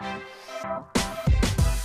Thank you.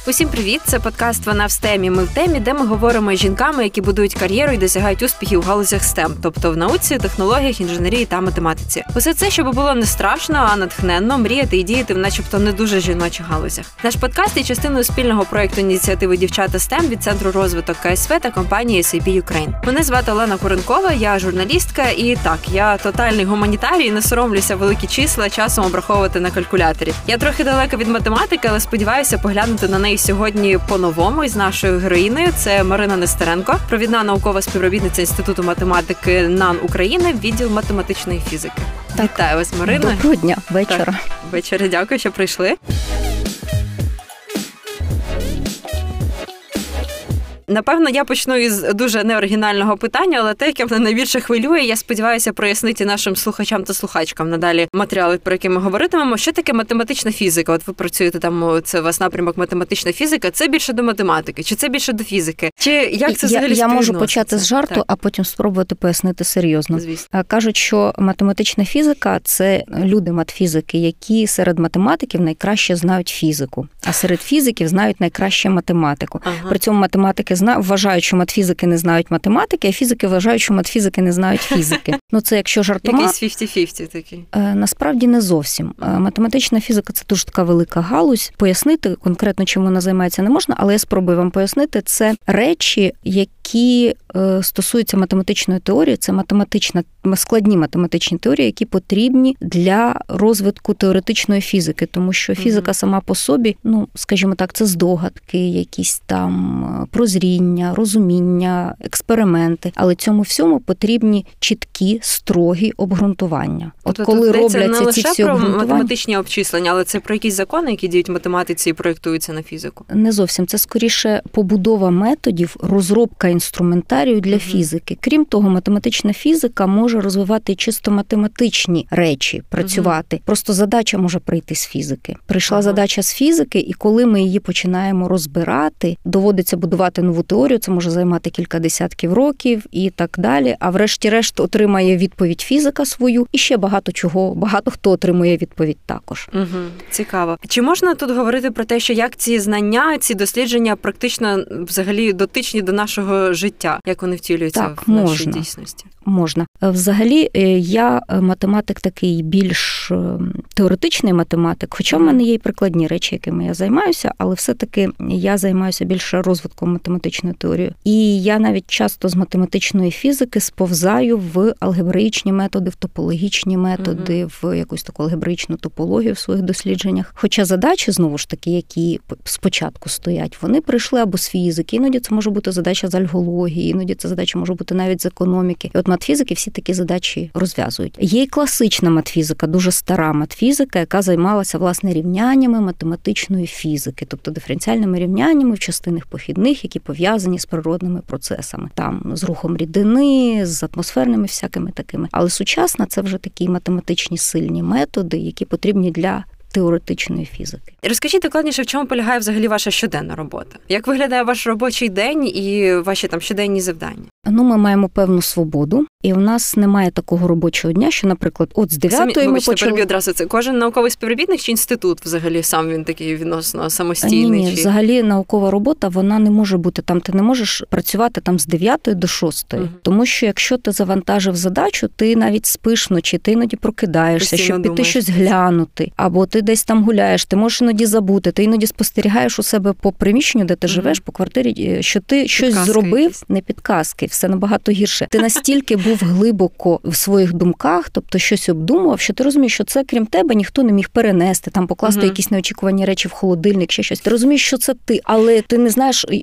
Усім привіт! Це подкаст Вона в стемі. Ми в темі, де ми говоримо з жінками, які будують кар'єру і досягають успіхів у галузях STEM, тобто в науці, технологіях, інженерії та математиці. Усе це, щоб було не страшно, а натхненно мріяти і діяти в, начебто, не дуже жіночих галузях. Наш подкаст є частиною спільного проекту ініціативи Дівчата STEM від центру розвиток КСВ та компанії SAP Ukraine. Мене звати Олена Куренкова, я журналістка, і так я тотальний гуманітарій, не соромлюся великі числа часом обраховувати на калькуляторі. Я трохи далека від математики, але сподіваюся поглянути на неї і сьогодні по-новому із нашою героїною. Це Марина Нестеренко, провідна наукова співробітниця інституту математики НАН України, відділ математичної фізики. Так. Вітаю вас, Марина. Доброго дня, вечора. Так. Вечора, дякую, що прийшли. Напевно, я почну із дуже неоригінального питання, але те, яке мене найбільше хвилює, я сподіваюся прояснити нашим слухачам та слухачкам надалі матеріали, про які ми говоритимемо. Що таке математична фізика? От ви працюєте там, це у вас напрямок математична фізика. Це більше до математики, чи це більше до фізики? Чи як це взагалі Я, я можу почати з жарту, так. а потім спробувати пояснити серйозно. Звісно. Кажуть, що математична фізика це люди матфізики, які серед математиків найкраще знають фізику, а серед фізиків знають найкраще математику. Ага. При цьому математики зна вважають, що матфізики не знають математики, а фізики вважають, що матфізики не знають фізики. Ну це якщо жартома... Якийсь 50-50 такий. Е, насправді не зовсім. Е, математична фізика це дуже така велика галузь. Пояснити конкретно, чим вона займається, не можна, але я спробую вам пояснити це речі, які е, стосуються математичної теорії, це математична складні математичні теорії, які потрібні для розвитку теоретичної фізики, тому що фізика сама по собі, ну скажімо так, це здогадки, якісь там прозріння, розуміння, експерименти. Але цьому всьому потрібні чіткі, строгі обґрунтування. От тобто, коли робляться не ці всі про математичні обчислення, але це про якісь закони, які діють в математиці і проєктуються на фізику. Не зовсім це скоріше побудова методів, розробка інструментарію для фізики. Крім того, математична фізика може розвивати чисто математичні речі, працювати. Просто задача може прийти з фізики. Прийшла задача з фізики, і коли ми її починаємо розбирати, доводиться будувати нову теорію. Це може займати кілька десятків років і так далі. А врешті-решт отримає відповідь фізика свою, і ще багато чого, багато хто отримує відповідь також. Угу. Цікаво. Чи можна тут говорити про те, що як ці знання, ці дослідження практично взагалі дотичні до нашого життя, як вони втілюються так, в нашій можна. дійсності? Можна взагалі, е, я е, математик такий більш е, теоретичний математик, хоча в мене є й прикладні речі, якими я займаюся, але все-таки я займаюся більше розвитком математичної теорії. І я навіть часто з математичної фізики сповзаю в алгебраїчні методи, в топологічні методи, mm-hmm. в якусь таку алгебраїчну топологію в своїх дослідженнях. Хоча задачі знову ж таки, які спочатку стоять, вони прийшли або з фізики, іноді це може бути задача з альгології, іноді це задача може бути навіть з економіки. І от матфізики всі такі задачі розв'язують. Є й класична матфізика, дуже стара матфізика, яка займалася власне рівняннями математичної фізики, тобто диференціальними рівняннями в частинах похідних, які пов'язані з природними процесами, там з рухом рідини, з атмосферними всякими такими. Але сучасна це вже такі математичні сильні методи, які потрібні для теоретичної фізики. Розкажіть докладніше, в чому полягає взагалі ваша щоденна робота? Як виглядає ваш робочий день і ваші там щоденні завдання? Ну, ми маємо певну свободу, і у нас немає такого робочого дня, що, наприклад, от з 9 ми почали... одразу це кожен науковий співробітник чи інститут взагалі сам він такий відносно самостійний? Ні, ні, чи... взагалі наукова робота вона не може бути там. Ти не можеш працювати там з 9 до 6. Угу. тому що якщо ти завантажив задачу, ти навіть спиш вночі, ти іноді прокидаєшся, Постійно щоб думаєш. піти щось глянути, або ти десь там гуляєш, ти можеш іноді забути, ти іноді спостерігаєш у себе по приміщенню, де ти живеш, по квартирі, е, що ти підказки щось зробив, якісь. не підказки, все набагато гірше. Ти настільки був глибоко в своїх думках, тобто щось обдумував, що ти розумієш, що це крім тебе ніхто не міг перенести, там покласти угу. якісь неочікувані речі в холодильник, ще щось. Ти розумієш, що це ти, але ти не знаєш, е,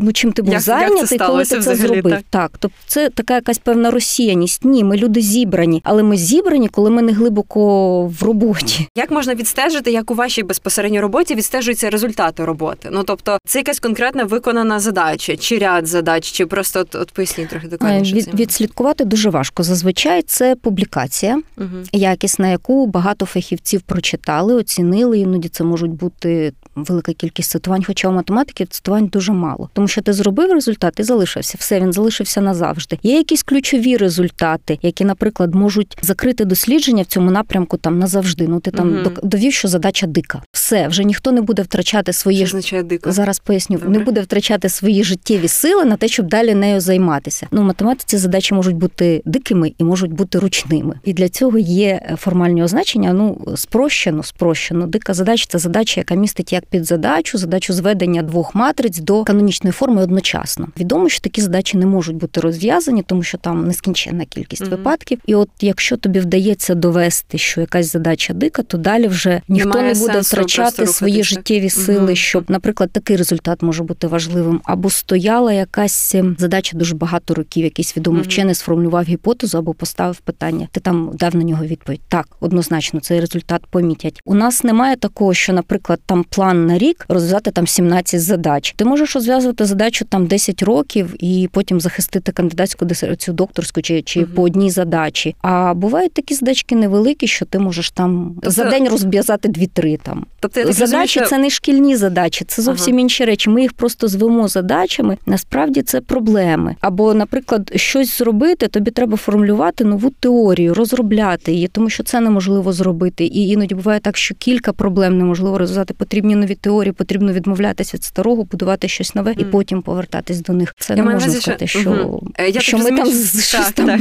ну чим ти був як, зайнятий, як коли ти це зробив. Так. так, тобто це така якась певна розсіяність. Ні, ми люди зібрані, але ми зібрані, коли ми не глибоко в роботі. Як можна відстежити, як у вашій безпосередній роботі відстежуються результати роботи? Ну тобто, це якась конкретна виконана задача, чи ряд задач, чи просто от, от поясніть трохи докладніше. Від, відслідкувати дуже важко. Зазвичай це публікація, угу. якісна, яку багато фахівців прочитали, оцінили. Іноді це можуть бути велика кількість цитувань, хоча у математики цитувань дуже мало. Тому що ти зробив результат і залишився. Все, він залишився назавжди. Є якісь ключові результати, які, наприклад, можуть закрити дослідження в цьому напрямку там назавжди. Ну ти там угу. довів, що задача дика. Все, вже ніхто не буде втрачати свої Що означає дико? зараз. Поясню, Добре. не буде втрачати свої життєві сили на те, щоб далі нею займатися. Ну, в математиці задачі можуть бути дикими і можуть бути ручними. І для цього є формальні означення. Ну спрощено, спрощено. Дика задача це задача, яка містить як під задачу, задачу зведення двох матриць до канонічної форми одночасно. Відомо, що такі задачі не можуть бути розв'язані, тому що там нескінченна кількість mm-hmm. випадків. І от якщо тобі вдається довести, що якась задача дика, то далі вже ніхто Немає не буде втрачати свої життєві сили, mm-hmm. щоб, наприклад, такий результат може бути важливим, або стояла якась ем, задача дуже багато років. Якийсь відомий mm-hmm. вчений сформулював гіпотезу або поставив питання. Ти там дав на нього відповідь. Так, однозначно, цей результат помітять. У нас немає такого, що, наприклад, там план на рік розв'язати там 17 задач. Ти можеш розв'язувати задачу там 10 років і потім захистити кандидатську дисертацію докторську чи чи угу. по одній задачі. А бувають такі задачки невеликі, що ти можеш там тобто... за день розв'язати 2-3 там. Тобто задачі що... це не шкільні задачі, це зовсім ага. інші речі. Ми їх просто звемо задачами. Насправді це проблеми. Або, наприклад, щось зробити, тобі треба формулювати нову теорію, розробляти її, тому що це неможливо зробити. І іноді буває так, що кілька проблем неможливо розв'язати. Потрібні нові теорії, потрібно відмовлятися від старого, будувати щось нове і потім повертатись до них. Це я не можна сказати, що, угу. я що ми там щось там так.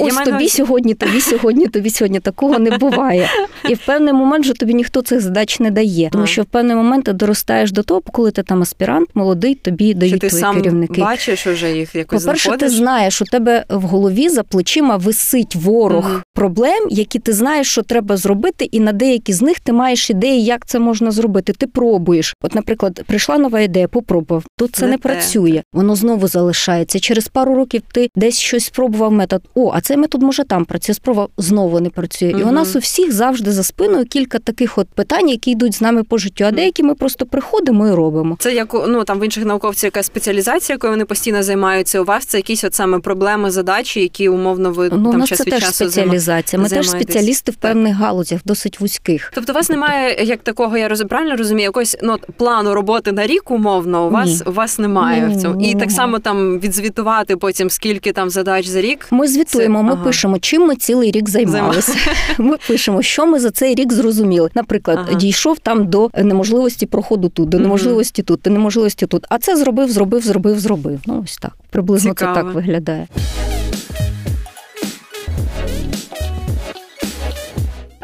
ось тобі маю... сьогодні, тобі сьогодні, тобі сьогодні. Такого не буває. І в певний момент вже тобі ніхто цих задач не дає, тому що в певний момент ти доростаєш до того, коли ти там аспірант, молодий, тобі дають ти твої сам керівники. Бачиш уже їх якось По-перше, знаходиш? ти знаєш, у тебе в голові за плечима висить ворог угу. проблем, які ти знаєш, що треба зробити, і на деякі з них ти маєш ідеї, як це можна зробити. Ти пробуєш. От, наприклад, прийшла нова ідея, попробував. Тут це не, не працює, воно знову залишається. Через пару років ти десь щось спробував метод. О, а цей метод може там працює. Спробував знову не працює. Угу. І у нас у всіх завжди за спиною кілька таких от питань, які йдуть з нами по життю. А деякі ми просто приходимо і робимо. Це як ну там в інших науковців якась спеціалізація, якою вони постійно займаються. У вас це якісь от саме проблеми, задачі, які умовно ви ну, там у нас час це від теж часу спеціалізація. Ми теж спеціалісти в певних галузях, досить вузьких. Тобто, у вас немає як такого, я правильно розумію, якогось ну плану роботи на рік умовно. У вас ні. у вас немає ні, в цьому, ні, і так само там відзвітувати потім скільки там задач за рік. Ми звітуємо. Це... Ми ага. пишемо, чим ми цілий рік займалися. Ми пишемо, що ми за цей рік зрозуміли. Наприклад, ага. дійшов там до неможливості проходу тут, до неможливості тут, до неможливості тут. А це зробив, зробив, зробив, зробив. Ну ось так приблизно Цікаво. це так виглядає.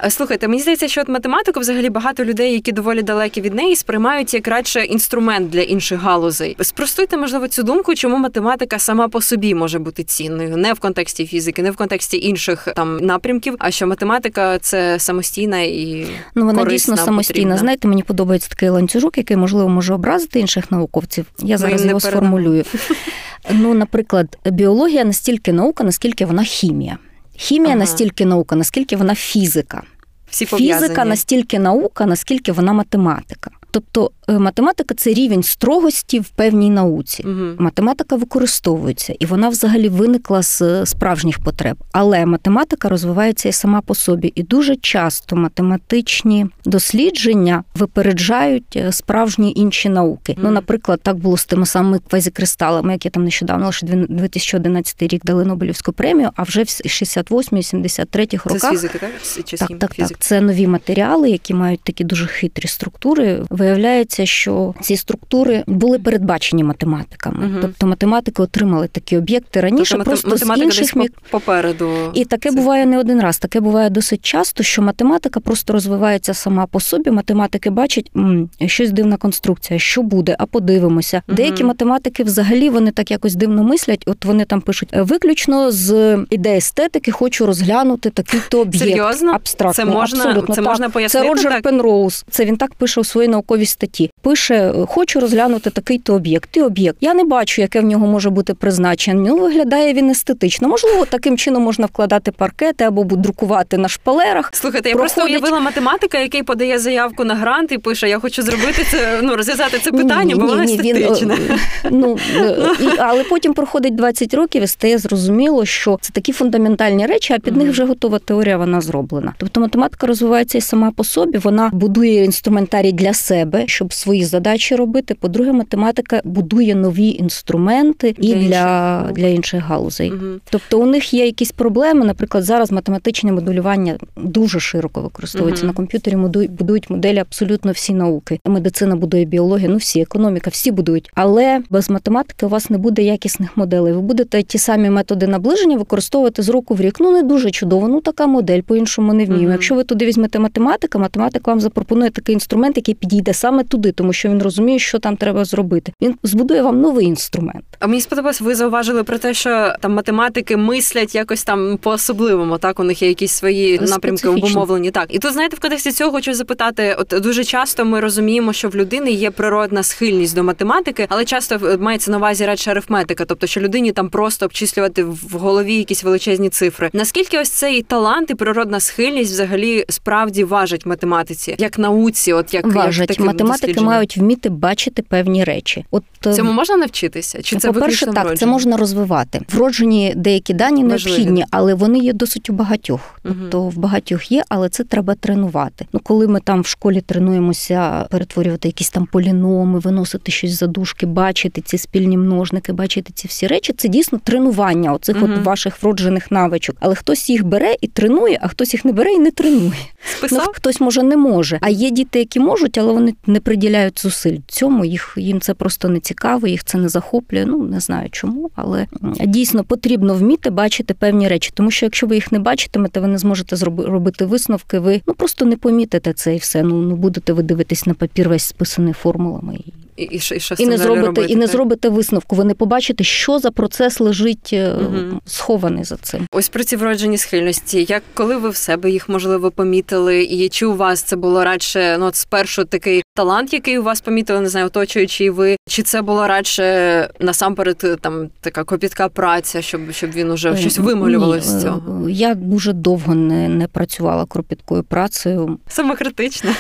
Слухайте, мені здається, що от математику взагалі багато людей, які доволі далекі від неї, сприймають як радше інструмент для інших галузей. Спростуйте, можливо, цю думку, чому математика сама по собі може бути цінною, не в контексті фізики, не в контексті інших там напрямків. А що математика це самостійна і ну вона корисна, дійсно самостійна. Потрібна. Знаєте, мені подобається такий ланцюжок, який можливо може образити інших науковців. Я зараз його сформулюю. Ну, наприклад, біологія настільки наука, наскільки вона хімія. Хімія ага. настільки наука, наскільки вона фізика. Всі Фізика настільки наука, наскільки вона математика. Тобто е, математика це рівень строгості в певній науці. Угу. Математика використовується, і вона взагалі виникла з е, справжніх потреб. Але математика розвивається і сама по собі. І дуже часто математичні дослідження випереджають е, справжні інші науки. Угу. Ну, наприклад, так було з тими самими квазікристалами, які там нещодавно лише 2011 рік дали Нобелівську премію, а вже в 68-73 роках. Це з фізики, так? Чи так, так, так. Це нові матеріали, які мають такі дуже хитрі структури виявляється, що ці структури були передбачені математиками. Угу. Тобто математики отримали такі об'єкти раніше, тобто, просто з інших міг... попереду. І таке Це... буває не один раз. Таке буває досить часто, що математика просто розвивається сама по собі. Математики бачать м, щось дивна конструкція, що буде, а подивимося. Угу. Деякі математики взагалі вони так якось дивно мислять. От вони там пишуть виключно з ідеї естетики, хочу розглянути такий то об'єкт. Серйозно? Абстрактно. Це можна, Абсолютно, це так. можна пояснити? Це Роджер так? Пенроуз. Це він так пише у своїй науковій науковій статті. Пише, хочу розглянути такий-то об'єкт. І об'єкт. Я не бачу, яке в нього може бути призначення. Ну, виглядає він естетично. Можливо, таким чином можна вкладати паркети або друкувати на шпалерах. Слухайте, я Проходить... просто уявила математика, який подає заявку на грант і пише: Я хочу зробити це, ну розв'язати це питання, ні, бо воно естетичне. Ну, і, але потім проходить 20 років і стає зрозуміло, що це такі фундаментальні речі, а під них вже готова теорія, вона зроблена. Тобто математика розвивається і сама по собі, вона будує інструментарій для себе, щоб свої свої задачі робити. По-друге, математика будує нові інструменти і Для для, інших. для інших галузей. Мгм. Тобто у них є якісь проблеми. Наприклад, зараз математичне моделювання дуже широко використовується Мгм. на комп'ютері. Будують моделі абсолютно всі науки. Медицина будує біологія, ну всі економіка, всі будують. Але без математики у вас не буде якісних моделей. Ви будете ті самі методи наближення використовувати з року в рік. Ну не дуже чудово. Ну така модель по-іншому не вміємо. Мгм. Якщо ви туди візьмете математика, математик вам запропонує такий інструмент, який підійде саме туди, тому що він розуміє, що там треба зробити. Він збудує вам новий інструмент. А мені сподобалось, ви зауважили про те, що там математики мислять якось там по-особливому. Так, у них є якісь свої напрямки обумовлені. Так, і тут знаєте, в контексті цього хочу запитати: от дуже часто ми розуміємо, що в людини є природна схильність до математики, але часто е, мається на увазі радше арифметика, тобто що людині там просто обчислювати в голові якісь величезні цифри. Наскільки ось цей талант і природна схильність взагалі справді важать в математиці, як науці, от як як Важать таким математики? Мають вміти бачити певні речі. От е, Цьому можна навчитися? Чи це виключно так, це можна розвивати. Вроджені деякі дані Важливі. необхідні, але вони є досить у багатьох. Тобто в багатьох є, але це треба тренувати. Ну, коли ми там в школі тренуємося перетворювати якісь там поліноми, виносити щось за дужки, бачити ці спільні множники, бачити ці всі речі, це дійсно тренування оцих от ваших вроджених навичок. Але хтось їх бере і тренує, а хтось їх не бере і не тренує. Ну, хтось може не може. А є діти, які можуть, але вони не приділяють зусиль цьому. Їх їм це просто не цікаво, їх це не захоплює. Ну не знаю чому, але дійсно потрібно вміти бачити певні речі, тому що якщо ви їх не бачитимете, ви не зможете робити висновки. Ви ну просто не помітите це і все. Ну ну будете ви дивитись на папір весь списаний формулами і, І, і, що- і, з не зробите, робити, і не зробите висновку. Ви не побачите, що за процес лежить Мгм. схований за цим. Ось про ці вроджені схильності. Як коли ви в себе їх можливо помітили, і чи у вас це було радше ну от спершу такий талант, який у вас помітили, не знаю, оточуючи ви, чи це було радше насамперед там така копітка праця, щоб щоб він уже щось Е, вималювалося з цього? е, Я дуже довго не, не працювала кропіткою працею. Самокритично.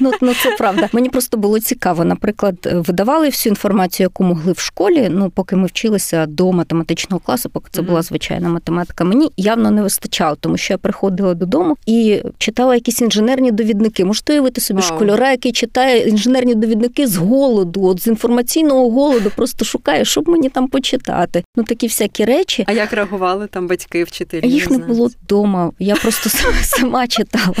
Ну, ну це правда. Мені просто було цікаво. Наприклад, видавали всю інформацію, яку могли в школі. Ну, поки ми вчилися до математичного класу, поки це була звичайна математика. Мені явно не вистачало, тому що я приходила додому і читала якісь інженерні довідники. Можете уявити собі Вау. школяра, який читає інженерні довідники з голоду, от з інформаційного голоду, просто шукає, щоб мені там почитати. Ну такі всякі речі. А як реагували там батьки, вчителі? Їх не знаю. було вдома. Я просто сама, сама читала.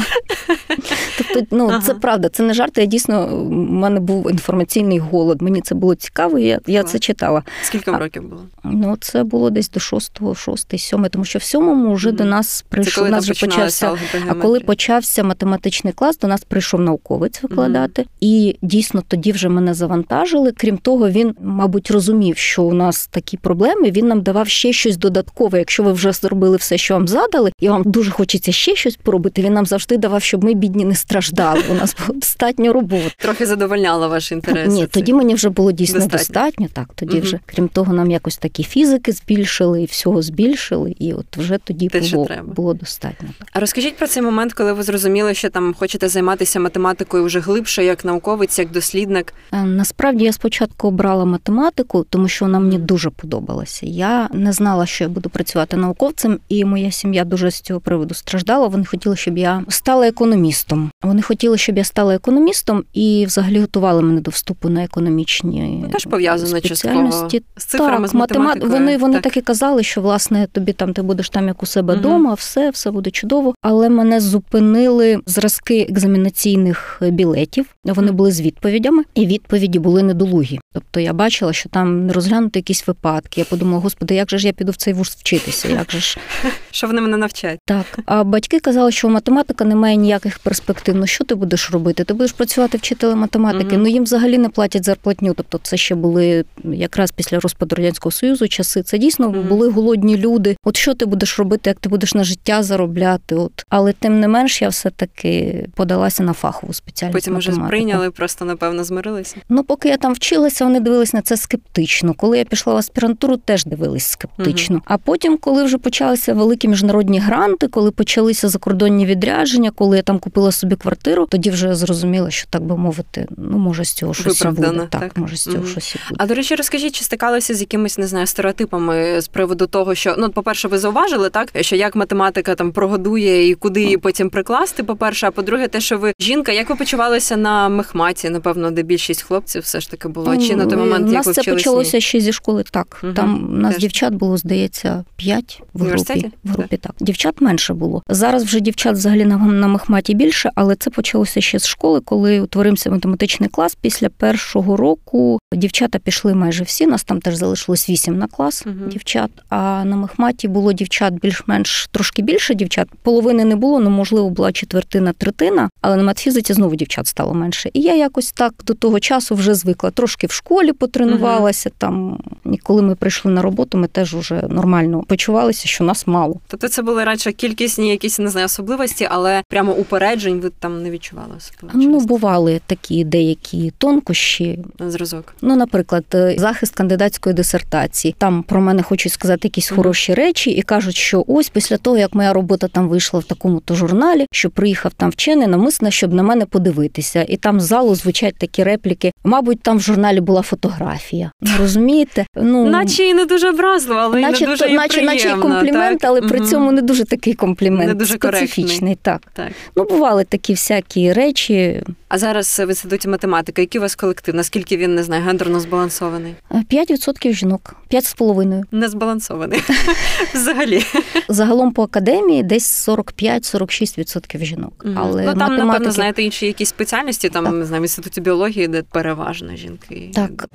Тобто, ну Ага. це правда, це не жарт. Я дійсно у мене був інформаційний голод. Мені це було цікаво. Я, я це читала. Скільки вам років було? Ну це було десь до шостого, шостий, сьомий, тому що в сьомому вже Мгм. до нас Це прийшов. коли нас вже почався. А коли почався математичний клас, до нас прийшов науковець викладати, і дійсно тоді вже мене завантажили. Крім того, він, мабуть, розумів, що у нас такі проблеми. Він нам давав ще щось додаткове. Якщо ви вже зробили все, що вам задали, і вам дуже хочеться ще щось поробити. Він нам завжди давав, щоб ми бідні не страждали. У нас було достатньо роботи. трохи задовольняла ваш інтерес. Ні, тоді мені вже було дійсно Достатньо. достатньо. Так, тоді Мгм. вже крім того, нам якось такі фізики збільшили і всього збільшили, і от вже тоді Те, було, було достатньо. А розкажіть про цей момент, коли ви зрозуміли, що там хочете займатися математикою вже глибше, як науковець, як дослідник. Е, Насправді я спочатку обрала математику, тому що вона мені дуже подобалася. Я не знала, що я буду працювати науковцем, і моя сім'я дуже з цього приводу страждала. Вони хотіли, щоб я стала економістом. Вони хотіли, щоб я стала економістом, і взагалі готували мене до вступу на економічні Ну, теж пов'язано спеціальності. з цифрами, так, з математ... математикою. Вони, вони так. і казали, що власне тобі там ти будеш там як у себе вдома, все, все буде чудово. Але мене зупинили зразки екзаменаційних білетів. Вони були з відповідями, і відповіді були недолугі. Тобто я бачила, що там не розглянути якісь випадки. Я подумала, господи, як же ж я піду в цей вуз вчитися? Як же ж Що вони мене навчать? так? А батьки казали, що математика не має ніяких перспектив. Ну що ти будеш робити? Ти будеш працювати вчителем математики. Ну їм взагалі не платять зарплатню. Тобто, це ще були якраз після розпаду радянського союзу часи. Це дійсно були голодні люди. От що ти будеш робити, як ти будеш на життя заробляти? От але тим не менш, я все таки подалася на фахову спеціальність. Потім математику. сприйняли, просто напевно змирилися. Ну, поки я там вчилася, вони дивились на це скептично. Коли я пішла в аспірантуру, теж дивились скептично. А потім, коли вже почалися великі міжнародні гранти, коли почалися закордонні відрядження, коли я я там купила собі квартиру, тоді вже зрозуміла, що так би мовити, ну може з цього щось і буде. Так, так, може з цього угу. щось і буде. А до речі, розкажіть, чи стикалися з якимись не знаю стереотипами з приводу того, що ну, по перше, ви зауважили так, що як математика там прогодує і куди її потім прикласти. По перше, а по-друге, те, що ви жінка, як ви почувалися на мехматі? Напевно, де більшість хлопців все ж таки було. Чи на той момент У нас як це почалося ще зі школи? Так угу. там у нас Теж. дівчат було здається п'ять в групі. В групі так. так дівчат менше було. Зараз вже дівчат взагалі на, на мехматі більше, але це почалося ще з школи, коли утворився математичний клас. Після першого року дівчата пішли майже всі. Нас там теж залишилось вісім на клас угу. дівчат. А на мехматі було дівчат більш-менш трошки більше дівчат. Половини не було, ну можливо, була четвертина, третина, але на матфізиці знову дівчат стало менше. І я якось так до того часу вже звикла. Трошки в школі потренувалася угу. там. І коли ми прийшли на роботу, ми теж вже нормально почувалися, що нас мало. Тобто це були радше кількісні якісь не знаю особливості, але прямо упереджень ви там не відчували особливо? Ну бували такі деякі тонкощі. Зразок. Ну, наприклад, е, захист кандидатської дисертації. Там про мене хочуть сказати якісь угу. хороші речі і кажуть, що ось після того як моя робота там вийшла в такому то журналі, що приїхав там вчений намисне, щоб на мене подивитися, і там з залу звучать такі репліки. Мабуть, там в журналі була фотографія. Розумієте? Ну наче і не дуже образливо, але наче, і не дуже і наче, наче і комплімент, так? але при цьому не дуже такий комплімент. Не дуже специфічний. Так. так. Ну, бували такі всякі речі. А зараз в інституті математики, який у вас колектив? Наскільки він не знаю, гендерно збалансований? 5% жінок, 5,5%. Не збалансований. Взагалі. Загалом по академії десь 45-46% жінок. Угу. Але ну, там, математики... напевно, знаєте, інші якісь спеціальності, там, так. не знаю, в інституті біології, де переважно жінки. Так.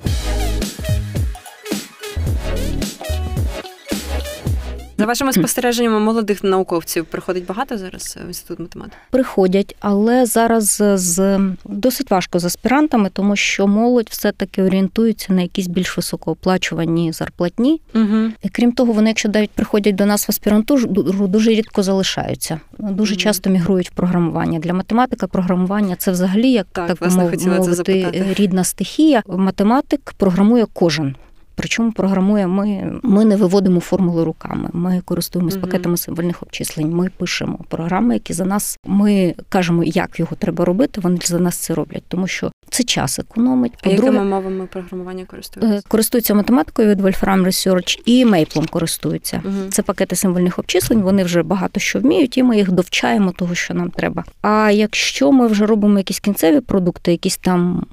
За вашими спостереженнями молодих науковців приходить багато зараз в інститут математики? Приходять, але зараз з досить важко з аспірантами, тому що молодь все-таки орієнтується на якісь більш високооплачувані зарплатні. Угу. І крім того, вони, якщо навіть приходять до нас в аспірантуру, дуже рідко залишаються. Дуже угу. часто мігрують в програмування. Для математика програмування це взагалі як так, так мовити рідна стихія. Математик програмує кожен. Причому програмує ми ми не виводимо формули руками. Ми користуємося mm пакетами символьних обчислень. Ми пишемо програми, які за нас ми кажемо, як його треба робити. Вони за нас це роблять, тому що це час економить. А якими мовами програмування користуються? Е, користуються математикою від Wolfram Research і Мейплом користуються. mm Це пакети символьних обчислень. Вони вже багато що вміють, і ми їх довчаємо того, що нам треба. А якщо ми вже робимо якісь кінцеві продукти, якісь там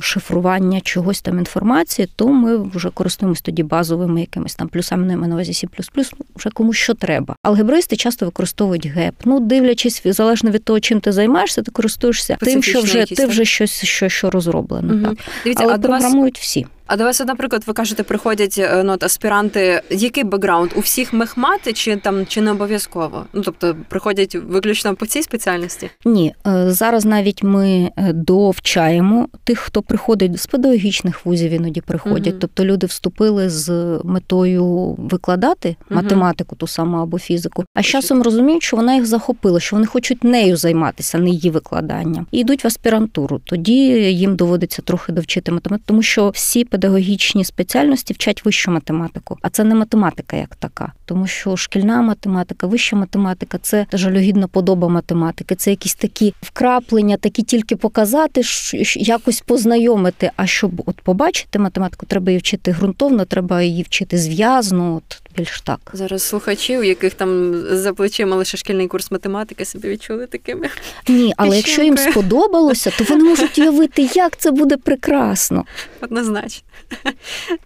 шифрування чогось там інформації, то ми вже користуємося тоді базовими якимись там плюсами на увазі C++, ну, вже комусь що треба. Алгебристи часто використовують GAP. Ну, дивлячись, залежно від того, чим ти займаєшся, ти користуєшся тим, що вже ти вже щось, що що розроблено. Угу. Так. Дивіться, Але програмують вас... всі. А до вас, наприклад, ви кажете, приходять е, ну, от, аспіранти. Який бекграунд? У всіх мехмати чи там чи не обов'язково? Ну тобто приходять виключно по цій спеціальності? Ні, е, зараз навіть ми е, довчаємо тих, хто приходить з педагогічних вузів, іноді приходять. uh Тобто люди вступили з метою викладати uh математику, ту саму або фізику. А з часом розуміють, що вона їх захопила, що вони хочуть нею займатися, не її викладанням, і йдуть в аспірантуру. Тоді їм доводиться трохи довчити математику, тому що всі педагогічні спеціальності вчать вищу математику, а це не математика як така, тому що шкільна математика, вища математика це жалюгідна подоба математики. Це якісь такі вкраплення, такі тільки показати, якось познайомити. А щоб от побачити математику, треба її вчити ґрунтовно, треба її вчити зв'язно. От більш так. Зараз слухачі, у яких там за плечима лише шкільний курс математики, себе відчули такими. Ні, але якщо їм сподобалося, то вони можуть уявити, як це буде прекрасно. Однозначно.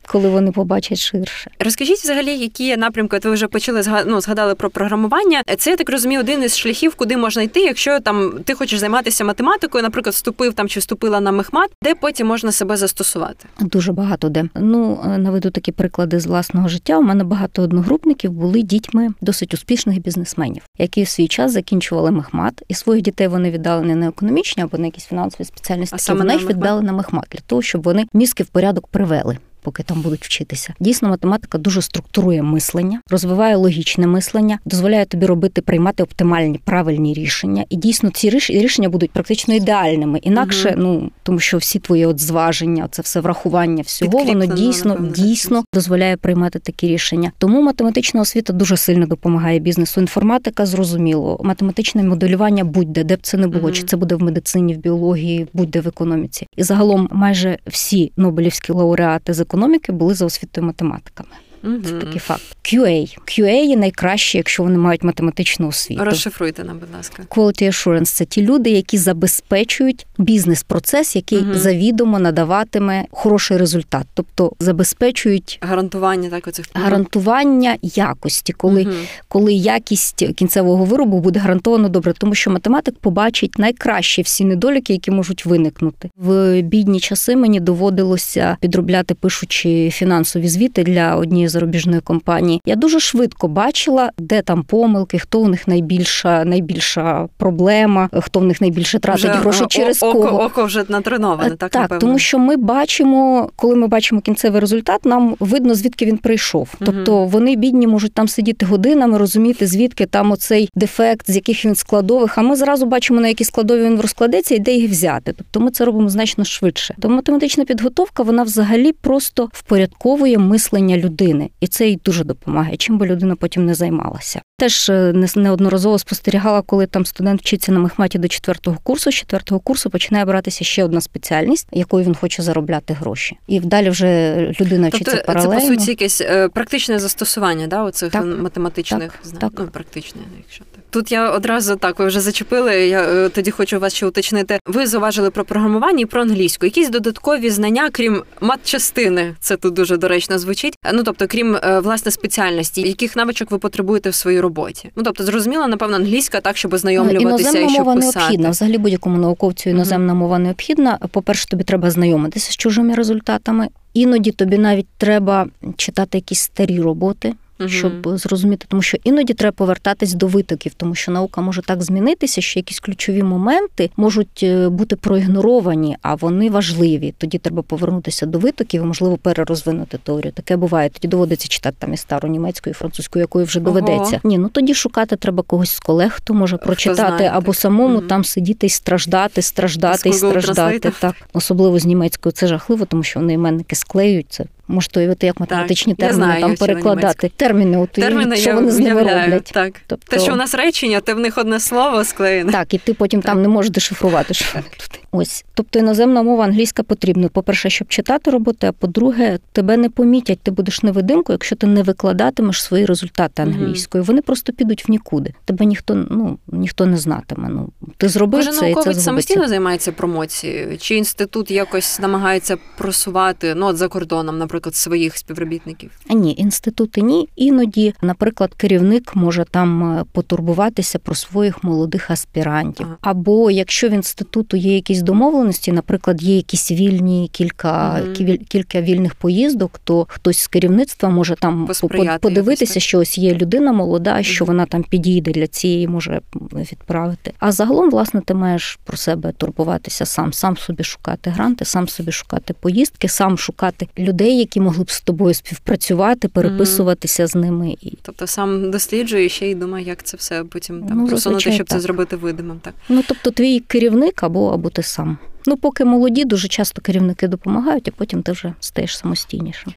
Коли вони побачать ширше. Розкажіть взагалі, які напрямки от ви вже почали ну, згадали про програмування. Це я так розумію, один із шляхів, куди можна йти, якщо там ти хочеш займатися математикою, наприклад, вступив там чи вступила на мехмат, де потім можна себе застосувати? Дуже багато де. Ну наведу такі приклади з власного життя. У мене багато одногрупників були дітьми досить успішних бізнесменів, які в свій час закінчували мехмат, і своїх дітей вони віддали не на економічні або на якісь фінансові спеціальності, а саме вони їх віддали на мехмат для того, щоб вони мізки в порядок привели. Поки там будуть вчитися. Дійсно, математика дуже структурує мислення, розвиває логічне мислення, дозволяє тобі робити приймати оптимальні правильні рішення. І дійсно ці рішення будуть практично ідеальними. Інакше, угу. ну тому що всі твої от зваження, це все врахування всього, воно дійсно дійсно дозволяє приймати такі рішення. Тому математична освіта дуже сильно допомагає бізнесу. Інформатика зрозуміло, математичне моделювання будь-де, де б це не було, угу. чи це буде в медицині, в біології, будь-де в економіці. І загалом майже всі Нобелівські лауреати з економіки були за освітою математиками. Угу. Це такий факт. QA. QA є найкраще, якщо вони мають математичну освіту. Розшифруйте нам, будь ласка. Quality Assurance – це ті люди, які забезпечують бізнес-процес, який угу. завідомо надаватиме хороший результат, тобто забезпечують гарантування так оцих гарантування якості, коли угу. коли якість кінцевого виробу буде гарантовано добре, тому що математик побачить найкраще всі недоліки, які можуть виникнути в бідні часи. Мені доводилося підробляти пишучи фінансові звіти для однієї зарубіжної компанії. Я дуже швидко бачила, де там помилки, хто у них найбільша найбільша проблема, хто в них найбільше тратить гроші через око, кого. око вже натреноване. Так, так напевно. тому що ми бачимо, коли ми бачимо кінцевий результат, нам видно звідки він прийшов. Тобто вони бідні можуть там сидіти годинами, розуміти звідки там оцей дефект, з яких він складових. А ми зразу бачимо на які складові він розкладеться і де їх взяти. Тобто ми це робимо значно швидше. Тому математична підготовка вона взагалі просто впорядковує мислення людини людини, і це їй дуже допомагає, чим би людина потім не займалася. Теж е, неодноразово спостерігала, коли там студент вчиться на мехматі до четвертого курсу. З четвертого курсу починає братися ще одна спеціальність, якою він хоче заробляти гроші. І вдалі вже людина тобто, вчиться паралельно. Це по суті якесь е, практичне застосування да, оцих так, математичних так, знань. Так. Ну, практичне, якщо так. Тут я одразу так, ви вже зачепили. Я е, тоді хочу вас ще уточнити. Ви зауважили про програмування і про англійську. Якісь додаткові знання, крім матчастини, це тут дуже доречно звучить. Ну тобто, крім власне спеціальності, яких навичок ви потребуєте в своїй роботі. Ну тобто, зрозуміло, напевно, англійська так, щоб ознайомлюватися іноземна і щоб мова писати. необхідна. Взагалі будь-якому науковцю іноземна uh-huh. мова необхідна. По перше, тобі треба знайомитися з чужими результатами. Іноді тобі навіть треба читати якісь старі роботи угу. щоб зрозуміти, тому що іноді треба повертатись до витоків, тому що наука може так змінитися, що якісь ключові моменти можуть е, бути проігноровані, а вони важливі. Тоді треба повернутися до витоків і, можливо, перерозвинути теорію. Таке буває. Тоді доводиться читати там і стару німецьку, і французьку, якою вже доведеться. Ого. Ні, ну тоді шукати треба когось з колег, хто може прочитати, знає, або самому угу. там сидіти і страждати, страждати і страждати. Так, особливо з німецькою це жахливо, тому що вони іменники склеюють це Уявити, як математичні так, терміни знаю, там перекладати. Терміни, от терміни що вони з ними роблять. Так. Тобто... Те, що у нас речення, те в них одне слово склеєне. Так, і ти потім так. там не можеш дешифрувати, що тут. Ось, тобто іноземна мова англійська потрібна. По-перше, щоб читати роботи, а по-друге, тебе не помітять, ти будеш невидимкою, якщо ти не викладатимеш свої результати англійською. Вони просто підуть в нікуди. Тебе ніхто ну ніхто не знатиме. Ну ти зробив Кожен це і це самостійно займається промоцією, чи інститут якось намагається просувати ну от за кордоном, наприклад, своїх співробітників? А ні, інститути ні. Іноді, наприклад, керівник може там е, потурбуватися про своїх молодих аспірантів, ага. або якщо в інституту є якісь домовленості, наприклад, є якісь вільні кілька угу. кілька вільних поїздок, то хтось з керівництва може там подивитися, що ось є людина молода, що вона там підійде для цієї, може відправити. А загалом, власне, ти маєш про себе турбуватися сам, сам собі шукати гранти, сам собі шукати поїздки, сам шукати людей, які могли б з тобою співпрацювати, переписуватися угу. з ними. Тобто сам досліджує ще й думає, як це все потім там ну, просунути, щоб так. це зробити видимим. Так ну тобто, твій керівник або або ти сам. Ну, поки молоді, дуже часто керівники допомагають, а потім ти вже стаєш самостійнішим.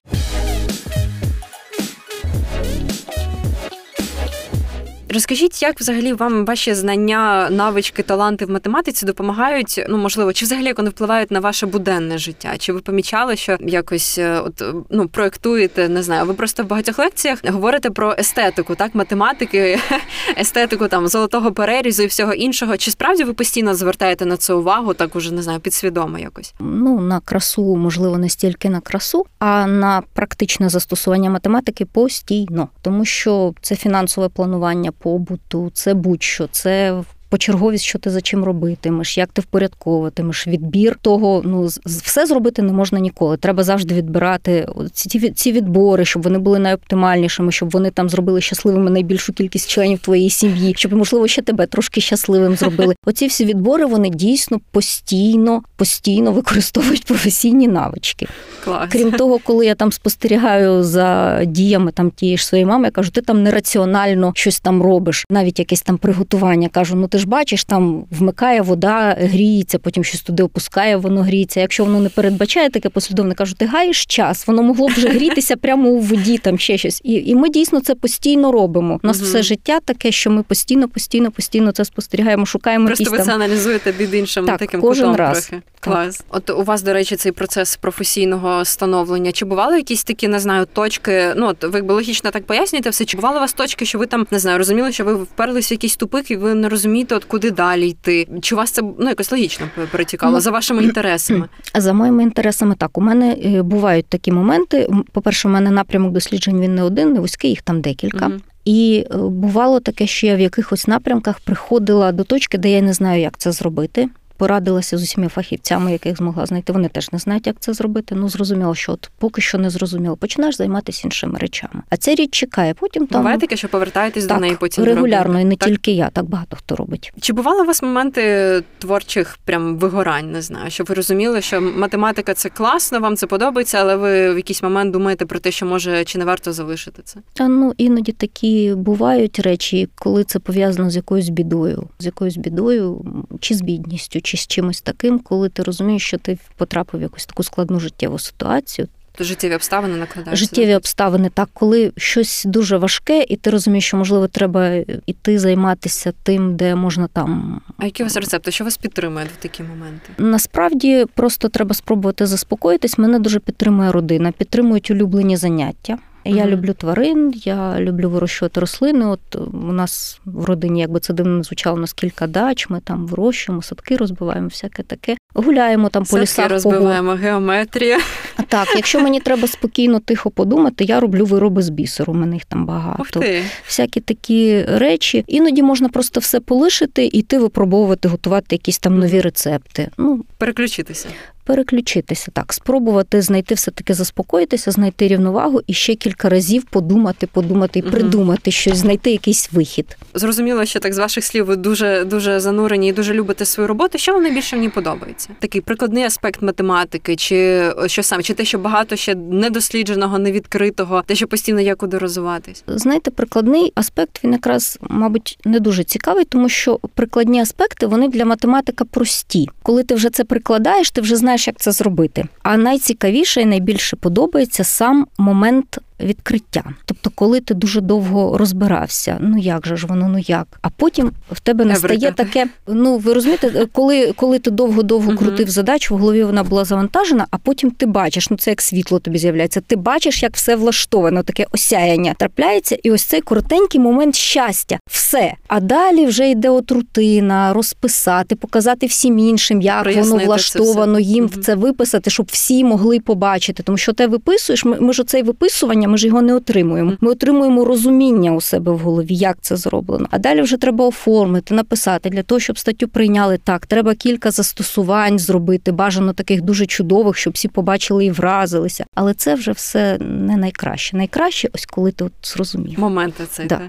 Розкажіть, як взагалі вам ваші знання, навички, таланти в математиці допомагають? Ну можливо, чи взагалі як вони впливають на ваше буденне життя? Чи ви помічали, що якось е, от ну проектуєте? Не знаю, ви просто в багатьох лекціях говорите про естетику, так, математики, естетику там золотого перерізу і всього іншого. Чи справді ви постійно звертаєте на це увагу? Так уже не знаю, підсвідомо якось? Ну на красу, можливо, не стільки на красу, а на практичне застосування математики постійно, тому що це фінансове планування побуту, це будь-що, це почерговість, що ти за чим робитимеш, як ти впорядковуватимеш, відбір того, ну все зробити не можна ніколи. Треба завжди відбирати ці ці відбори, щоб вони були найоптимальнішими, щоб вони там зробили щасливими найбільшу кількість членів твоєї сім'ї, щоб можливо ще тебе трошки щасливим зробили. Оці всі відбори вони дійсно постійно, постійно використовують професійні навички. Клас. Крім того, коли я там спостерігаю за діями там тієї ж своєї мами, я кажу, ти там нераціонально щось там робиш, навіть якесь там приготування. Кажу, ну ти ж бачиш, там вмикає вода, гріється, потім щось туди опускає, воно гріється. Якщо воно не передбачає таке послідовне, кажу, ти гаєш час, воно могло б вже грітися прямо у воді, там ще щось. І і ми дійсно це постійно робимо. У нас угу. все життя таке, що ми постійно, постійно, постійно це спостерігаємо, шукаємо. Просто якісь ви там... це аналізуєте під іншим так, таким кожен кутом раз. трохи. Клас. От у вас, до речі, цей процес професійного становлення. Чи бували якісь такі, не знаю, точки? Ну от ви логічно так пояснюєте все. Чи бували у вас точки, що ви там не знаю, розуміли, що ви вперлися в якийсь тупик, і ви не розумієте, от куди далі йти? Чи у вас це ну якось логічно перетікало ну, за вашими інтересами? За моїми інтересами, так у мене е, бувають такі моменти. По перше, у мене напрямок досліджень він не один, не вузький, їх там декілька. Угу. І е, бувало таке, що я в якихось напрямках приходила до точки, де я не знаю, як це зробити порадилася з усіма фахівцями, яких змогла знайти. Вони теж не знають, як це зробити. Ну зрозуміло, що от поки що не зрозуміло. Починаєш займатися іншими речами. А ця річ чекає. Потім там Буває таке, що повертаєтесь так, до неї потім регулярно, і не так? тільки я, так багато хто робить. Чи бували у вас моменти творчих прям вигорань? Не знаю, щоб ви розуміли, що математика це класно, вам це подобається, але ви в якийсь момент думаєте про те, що може чи не варто залишити це? А ну іноді такі бувають речі, коли це пов'язано з якоюсь бідою, з якоюсь бідою, чи з бідністю, чи з чимось таким таким, коли ти розумієш, що ти потрапив в якусь таку складну життєву ситуацію. То життєві обставини накладаються? Життєві обставини, так, коли щось дуже важке, і ти розумієш, що можливо треба іти займатися тим, де можна там. А які у вас рецепти? Що вас підтримує в такі моменти? Насправді просто треба спробувати заспокоїтись. Мене дуже підтримує родина, підтримують улюблені заняття. Я mm люблю тварин, я люблю вирощувати рослини. От у нас в родині, якби це дивно не звучало, у нас кілька дач, ми там вирощуємо, садки розбиваємо, всяке таке. Гуляємо там садки по лісах. розбиваємо, пого... геометрія. Так, якщо мені треба спокійно, тихо подумати, я роблю вироби з бісеру, у мене їх там багато. Всякі такі речі. Іноді можна просто все полишити і йти випробовувати, готувати якісь там нові рецепти. Ну, Переключитися переключитися, так, спробувати знайти все-таки заспокоїтися, знайти рівновагу і ще кілька разів подумати, подумати і придумати щось, знайти якийсь вихід. Зрозуміло, що так з ваших слів ви дуже дуже занурені і дуже любите свою роботу. Що вам найбільше мені подобається? Такий прикладний аспект математики, чи що саме, чи те, що багато ще недослідженого, невідкритого, те, що постійно є куди розвиватись? Знаєте, прикладний аспект він якраз, мабуть, не дуже цікавий, тому що прикладні аспекти вони для математика прості. Коли ти вже це прикладаєш, ти вже знаєш як це зробити. А найцікавіше і найбільше подобається сам момент відкриття. Тобто, коли ти дуже довго розбирався, ну як же ж воно, ну як? А потім в тебе настає таке. Ну ви розумієте, коли коли ти довго-довго крутив задачу, в голові вона була завантажена, а потім ти бачиш, ну це як світло тобі з'являється. Ти бачиш, як все влаштовано, таке осяяння трапляється, і ось цей коротенький момент щастя, все. А далі вже йде от рутина, розписати, показати всім іншим, як Прояснити воно влаштовано, їм uh це виписати, щоб всі могли побачити. Тому що ти виписуєш, ми, ми ж оцей виписування ми ж його не отримуємо. Ми отримуємо розуміння у себе в голові, як це зроблено. А далі вже треба оформити, написати для того, щоб статтю прийняли так. Треба кілька застосувань зробити, бажано таких дуже чудових, щоб всі побачили і вразилися. Але це вже все не найкраще. Найкраще, ось коли ти от зрозумів. Моменти це да.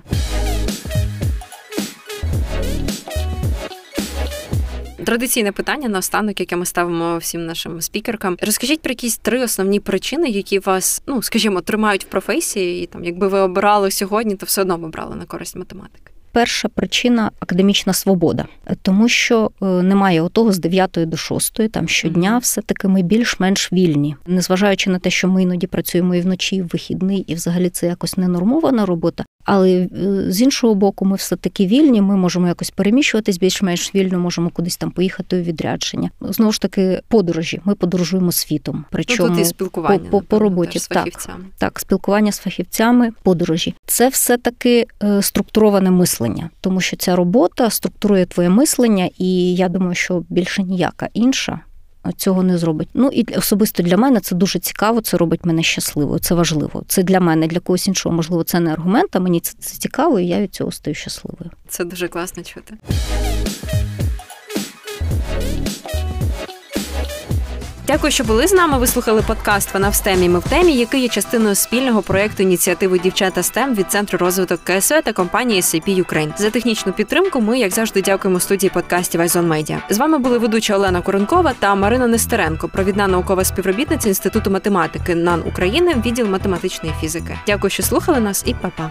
Традиційне питання на останок, яке ми ставимо всім нашим спікеркам. Розкажіть про якісь три основні причини, які вас, ну скажімо, тримають в професії, і там, якби ви обирали сьогодні, то все одно б обрали на користь математики. Перша причина академічна свобода, тому що е, немає отого з 9 до 6, там щодня mm-hmm. все таки ми більш-менш вільні, незважаючи на те, що ми іноді працюємо і вночі, і в вихідний, і взагалі це якось ненормована робота. Але е, з іншого боку, ми все таки вільні. Ми можемо якось переміщуватись більш-менш вільно, можемо кудись там поїхати у відрядження. Знову ж таки, подорожі. Ми подорожуємо світом. Причому ну, і спілкування по, по, по роботі з. Так, так, спілкування з фахівцями, подорожі. Це все таки е, структуроване мислення, тому що ця робота структурує твоє мислення, і я думаю, що більше ніяка інша цього не зробить. Ну і особисто для мене це дуже цікаво. Це робить мене щасливою. Це важливо. Це для мене, для когось іншого, можливо, це не аргумент. а Мені це, це цікаво, і я від цього стаю щасливою. Це дуже класно чути. Дякую, що були з нами. Ви слухали подкаст Вона в стемі. Ми в темі, який є частиною спільного проєкту ініціативи Дівчата STEM від центру розвиток КСВ та компанії SAP Ukraine. За технічну підтримку. Ми, як завжди, дякуємо студії подкастів Айзон Медіа. З вами були ведуча Олена Коронкова та Марина Нестеренко, провідна наукова співробітниця інституту математики НАН України, відділ математичної фізики. Дякую, що слухали нас, і па-па.